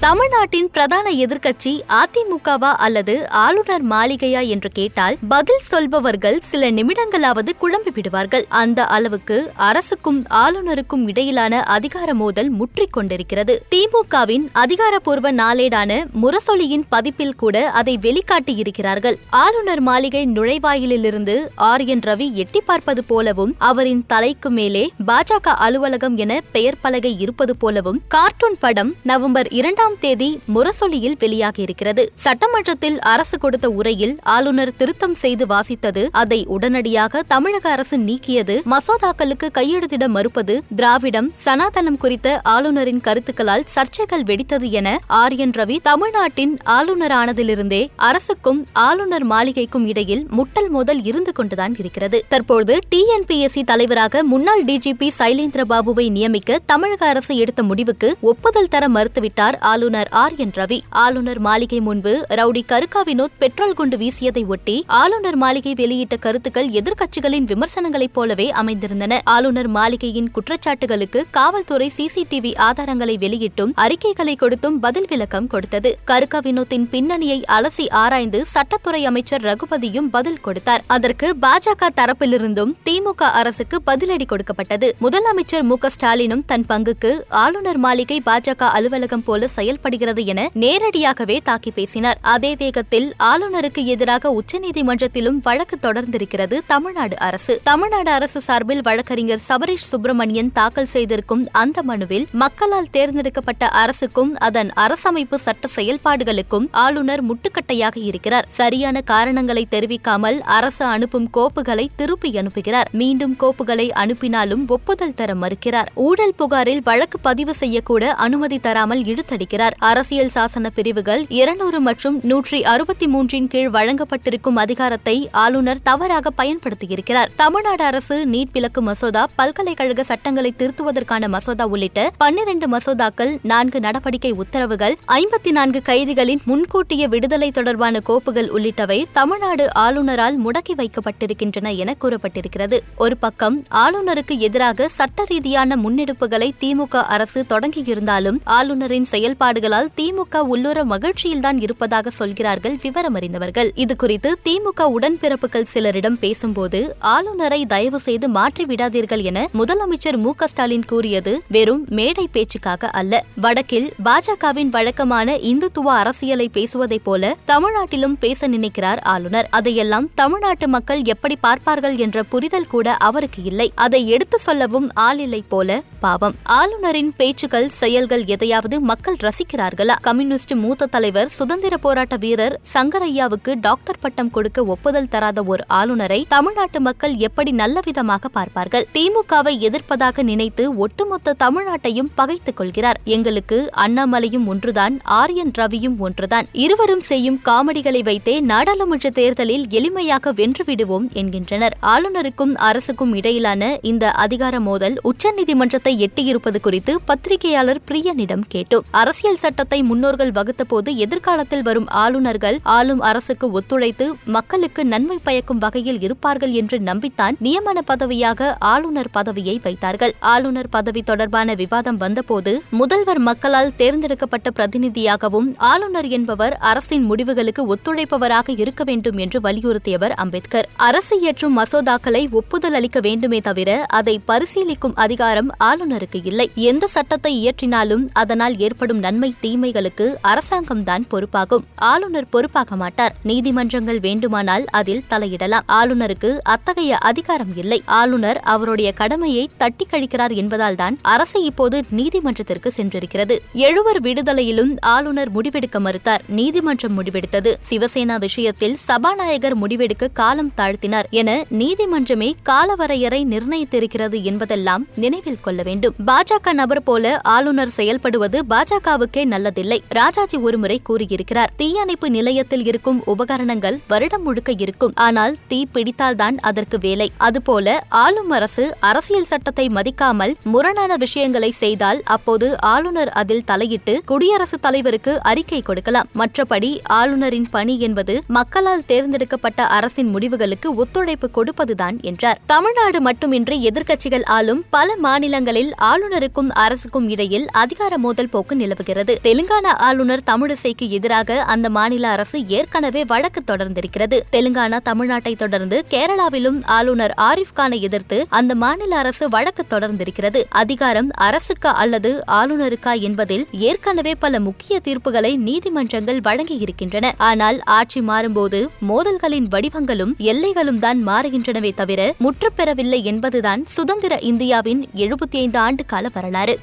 தமிழ்நாட்டின் பிரதான எதிர்க்கட்சி அதிமுகவா அல்லது ஆளுநர் மாளிகையா என்று கேட்டால் பதில் சொல்பவர்கள் சில நிமிடங்களாவது குழம்பி விடுவார்கள். அந்த அளவுக்கு அரசுக்கும் ஆளுநருக்கும் இடையிலான அதிகார மோதல் முற்றிக் கொண்டிருக்கிறது. திமுகவின் அதிகாரப்பூர்வ நாளேடான முரசொலியின் பதிப்பில் கூட அதை வெளிக்காட்டியிருக்கிறார்கள் ஆளுநர் மாளிகை நுழைவாயிலிருந்து ஆர் என் ரவி எட்டி பார்ப்பது போலவும் அவரின் தலைக்கு மேலே பாஜக அலுவலகம் என பெயர் பலகை இருப்பது போலவும் கார்ட்டூன் படம் நவம்பர் இரண்டாம் தேதி முரசொலியில் வெளியாகியிருக்கிறது. சட்டமன்றத்தில் அரசு கொடுத்த உரையில் ஆளுநர் திருத்தம் செய்து வாசித்தது அதை உடனடியாக தமிழக அரசு நீக்கியது மசோதாக்களுக்கு கையெழுத்திட மறுப்பது திராவிடம் சனாதனம் குறித்த ஆளுநரின் கருத்துக்களால் சர்ச்சைகள் வெடித்தது என ஆர் என் ரவி தமிழ்நாட்டின் ஆளுநரானதிலிருந்தே அரசுக்கும் ஆளுநர் மாளிகைக்கும் இடையில் முட்டல் மோதல் இருந்து கொண்டுதான் இருக்கிறது. தற்போது டிஎன்பிஎஸ்சி தலைவராக முன்னாள் டிஜிபி சைலேந்திர பாபுவை நியமிக்க தமிழக அரசு எடுத்த முடிவுக்கு ஒப்புதல் தர மறுத்துவிட்டார் ஆளுநர் ஆர் என் ரவி ஆளுநர் மாளிகை முன்பு ரவுடி கருக்கா வினோத் பெட்ரோல் குண்டு வீசியதை ஒட்டி ஆளுநர் மாளிகை வெளியிட்ட கருத்துக்கள் எதிர்க்கட்சிகளின் விமர்சனங்களைப் போலவே அமைந்திருந்தன. ஆளுநர் மாளிகையின் குற்றச்சாட்டுகளுக்கு காவல்துறை சிசிடிவி ஆதாரங்களை வெளியிட்டும் அறிக்கைகளை கொடுத்தும் பதில் விளக்கம் கொடுத்தது. கருக்கா வினோத்தின் பின்னணியை அலசி ஆராய்ந்து சட்டத்துறை அமைச்சர் ரகுபதியும் பதில் கொடுத்தார். அதற்கு பாஜக தரப்பிலிருந்தும் திமுக அரசுக்கு பதிலடி கொடுக்கப்பட்டது. முதலமைச்சர் மு ஸ்டாலினும் தன் பங்குக்கு ஆளுநர் மாளிகை பாஜக அலுவலகம் போல செயல்படுகிறது என நேரடியாகவே தாக்கி பேசினார். அதே வேகத்தில் ஆளுநருக்கு எதிராக உச்சநீதிமன்றத்திலும் வழக்கு தொடர்ந்திருக்கிறது தமிழ்நாடு அரசு. தமிழ்நாடு அரசு சார்பில் வழக்கறிஞர் சபரீஷ் சுப்பிரமணியன் தாக்கல் செய்திருக்கும் அந்த மனுவில் மக்களால் தேர்ந்தெடுக்கப்பட்ட அரசுக்கும் அதன் அரசமைப்பு சட்ட செயல்பாடுகளுக்கும் ஆளுநர் முட்டுக்கட்டையாக இருக்கிறார். சரியான காரணங்களை தெரிவிக்காமல் அரசு அனுப்பும் கோப்புகளை திருப்பி அனுப்புகிறார். மீண்டும் கோப்புகளை அனுப்பினாலும் ஒப்புதல் தர மறுக்கிறார். ஊழல் புகாரில் வழக்கு பதிவு செய்யக்கூட அனுமதி தராமல் இழுத்தடிக்கிறார். அரசியல் சாசன பிரிவுகள் இருநூறு மற்றும் நூற்றி அறுபத்தி மூன்றின் கீழ் வழங்கப்பட்டிருக்கும் அதிகாரத்தை ஆளுநர் தவறாக பயன்படுத்தியிருக்கிறார். தமிழ்நாடு அரசு நீட் விலக்கு மசோதா பல்கலைக்கழக சட்டங்களை திருத்துவதற்கான மசோதா உள்ளிட்ட பன்னிரண்டு மசோதாக்கள் நான்கு நடவடிக்கை உத்தரவுகள் ஐம்பத்தி நான்கு கைதிகளின் முன்கூட்டிய விடுதலை தொடர்பான கோப்புகள் உள்ளிட்டவை தமிழ்நாடு ஆளுநரால் முடக்கி வைக்கப்பட்டிருக்கின்றன என கூறப்பட்டிருக்கிறது. ஒரு பக்கம் ஆளுநருக்கு எதிராக சட்ட ரீதியான முன்னெடுப்புகளை திமுக அரசு தொடங்கியிருந்தாலும் ஆளுநரின் செயல்பாடு செயல்பாடுகளால் திமுக உள்ளூர மகிழ்ச்சியில்தான் இருப்பதாக சொல்கிறார்கள் விவரமறிந்தவர்கள். இது இதுகுறித்து திமுக உடன்பிறப்புகள் சிலரிடம் பேசும்போது ஆளுநரை தயவு செய்து மாற்றி விடாதீர்கள் என முதலமைச்சர் மு ஸ்டாலின் கூறியது வெறும் மேடை பேச்சுக்காக அல்ல. வடக்கில் பாஜகவின் வழக்கமான இந்துத்துவ அரசியலை பேசுவதைப் போல தமிழ்நாட்டிலும் பேச நினைக்கிறார் ஆளுநர். அதையெல்லாம் தமிழ்நாட்டு மக்கள் எப்படி பார்ப்பார்கள் என்ற புரிதல் கூட அவருக்கு இல்லை. அதை எடுத்து சொல்லவும் ஆள் இல்லை போல பாவம். ஆளுநரின் பேச்சுக்கள் செயல்கள் எதையாவது மக்கள் ரசிக்கிறார்களா கம்யூனிஸ்ட் மூத்த தலைவர் சுதந்திர போராட்ட வீரர் சங்கரையாவுக்கு டாக்டர் பட்டம் கொடுக்க ஒப்புதல் தராத ஒரு ஆளுநரை தமிழ்நாட்டு மக்கள் எப்படி நல்ல விதமாக பார்ப்பார்கள்? திமுகவை எதிர்ப்பதாக நினைத்து ஒட்டுமொத்த தமிழ்நாட்டையும் பகைத்துக் கொள்கிறார். எங்களுக்கு அண்ணாமலையும் ஒன்றுதான் ஆரியன் ரவியும் ஒன்றுதான். இருவரும் செய்யும் காமெடிகளை வைத்தே நாடாளுமன்ற தேர்தலில் எளிமையாக வென்றுவிடுவோம் என்கின்றனர். ஆளுநருக்கும் அரசுக்கும் இடையிலான இந்த அதிகார மோதல் உச்சநீதிமன்றத்தை எட்டியிருப்பது குறித்து பத்திரிகையாளர் பிரியனிடம் கேட்டோம். அரசியல் சட்டத்தை முன்னோர்கள் வகுத்தபோது எதிர்காலத்தில் வரும் ஆளுநர்கள் ஆளும் அரசுக்கு ஒத்துழைத்து மக்களுக்கு நன்மை பயக்கும் வகையில் இருப்பார்கள் என்று நம்பித்தான் நியமன பதவியாக ஆளுநர் பதவியை வைத்தார்கள். ஆளுநர் பதவி தொடர்பான விவாதம் வந்தபோது முதல்வர் மக்களால் தேர்ந்தெடுக்கப்பட்ட பிரதிநிதியாகவும் ஆளுநர் என்பவர் அரசின் முடிவுகளுக்கு ஒத்துழைப்பவராக இருக்க வேண்டும் என்று வலியுறுத்தியவர் அம்பேத்கர். அரசு இயற்றும் மசோதாக்களை ஒப்புதல் அளிக்க வேண்டுமே தவிர அதை பரிசீலிக்கும் அதிகாரம் ஆளுநருக்கு இல்லை. எந்த சட்டத்தை இயற்றினாலும் அதனால் ஏற்படும் நன்மை நன்மை தீமைகளுக்கு அரசாங்கம்தான் பொறுப்பாகும். ஆளுநர் பொறுப்பாக மாட்டார். நீதிமன்றங்கள் வேண்டுமானால் அதில் தலையிடலாம். ஆளுநருக்கு அத்தகைய அதிகாரம் இல்லை. ஆளுநர் அவருடைய கடமையை தட்டி கழிக்கிறார் என்பதால்தான் அரசு இப்போது நீதிமன்றத்திற்கு சென்றிருக்கிறது. எழுவர் விடுதலையிலும் ஆளுநர் முடிவெடுக்க மறுத்தார். நீதிமன்றம் முடிவெடுத்தது. சிவசேனா விஷயத்தில் சபாநாயகர் முடிவெடுக்க காலம் தாழ்த்தினார் என நீதிமன்றமே காலவரையறை நிர்ணயித்திருக்கிறது என்பதெல்லாம் நினைவில் கொள்ள வேண்டும். பாஜக நபர் போல ஆளுநர் செயல்படுவது பாஜக திமுகவுக்கே நல்லதில்லை. ராஜாஜி ஒருமுறை கூறியிருக்கிறார் தீயணைப்பு நிலையத்தில் இருக்கும் உபகரணங்கள் வருடம் முழுக்க இருக்கும். ஆனால் தீ பிடித்தால்தான் அதற்கு வேலை. அதுபோல ஆளும் அரசு அரசியல் சட்டத்தை மதிக்காமல் முரணான விஷயங்களை செய்தால் அப்போது ஆளுநர் அதில் தலையிட்டு குடியரசுத் தலைவருக்கு அறிக்கை கொடுக்கலாம். மற்றபடி ஆளுநரின் பணி என்பது மக்களால் தேர்ந்தெடுக்கப்பட்ட அரசின் முடிவுகளுக்கு ஒத்துழைப்பு கொடுப்பதுதான் என்றார். தமிழ்நாடு மட்டுமின்றி எதிர்க்கட்சிகள் ஆளும் பல மாநிலங்களில் ஆளுநருக்கும் அரசுக்கும் இடையில் அதிகார மோதல் போக்கு நிலவுகிறது. தெலுங்கானா ஆளுநர் தமிழிசைக்கு எதிராக அந்த மாநில அரசு ஏற்கனவே வழக்கு தொடர்ந்திருக்கிறது. தெலுங்கானா தமிழ்நாட்டை தொடர்ந்து கேரளாவிலும் ஆளுநர் ஆரிஃப் கானை எதிர்த்து அந்த மாநில அரசு வழக்கு தொடர்ந்திருக்கிறது. அதிகாரம் அரசுக்கா அல்லது ஆளுநருக்கா என்பதில் ஏற்கனவே பல முக்கிய தீர்ப்புகளை நீதிமன்றங்கள் வழங்கியிருக்கின்றன. ஆனால் ஆட்சி மாறும்போது மோதல்களின் வடிவங்களும் எல்லைகளும் தான் மாறுகின்றனவே தவிர முற்றுப்பெறவில்லை என்பதுதான் சுதந்திர இந்தியாவின் எழுபத்தி ஐந்து ஆண்டு கால வரலாறு.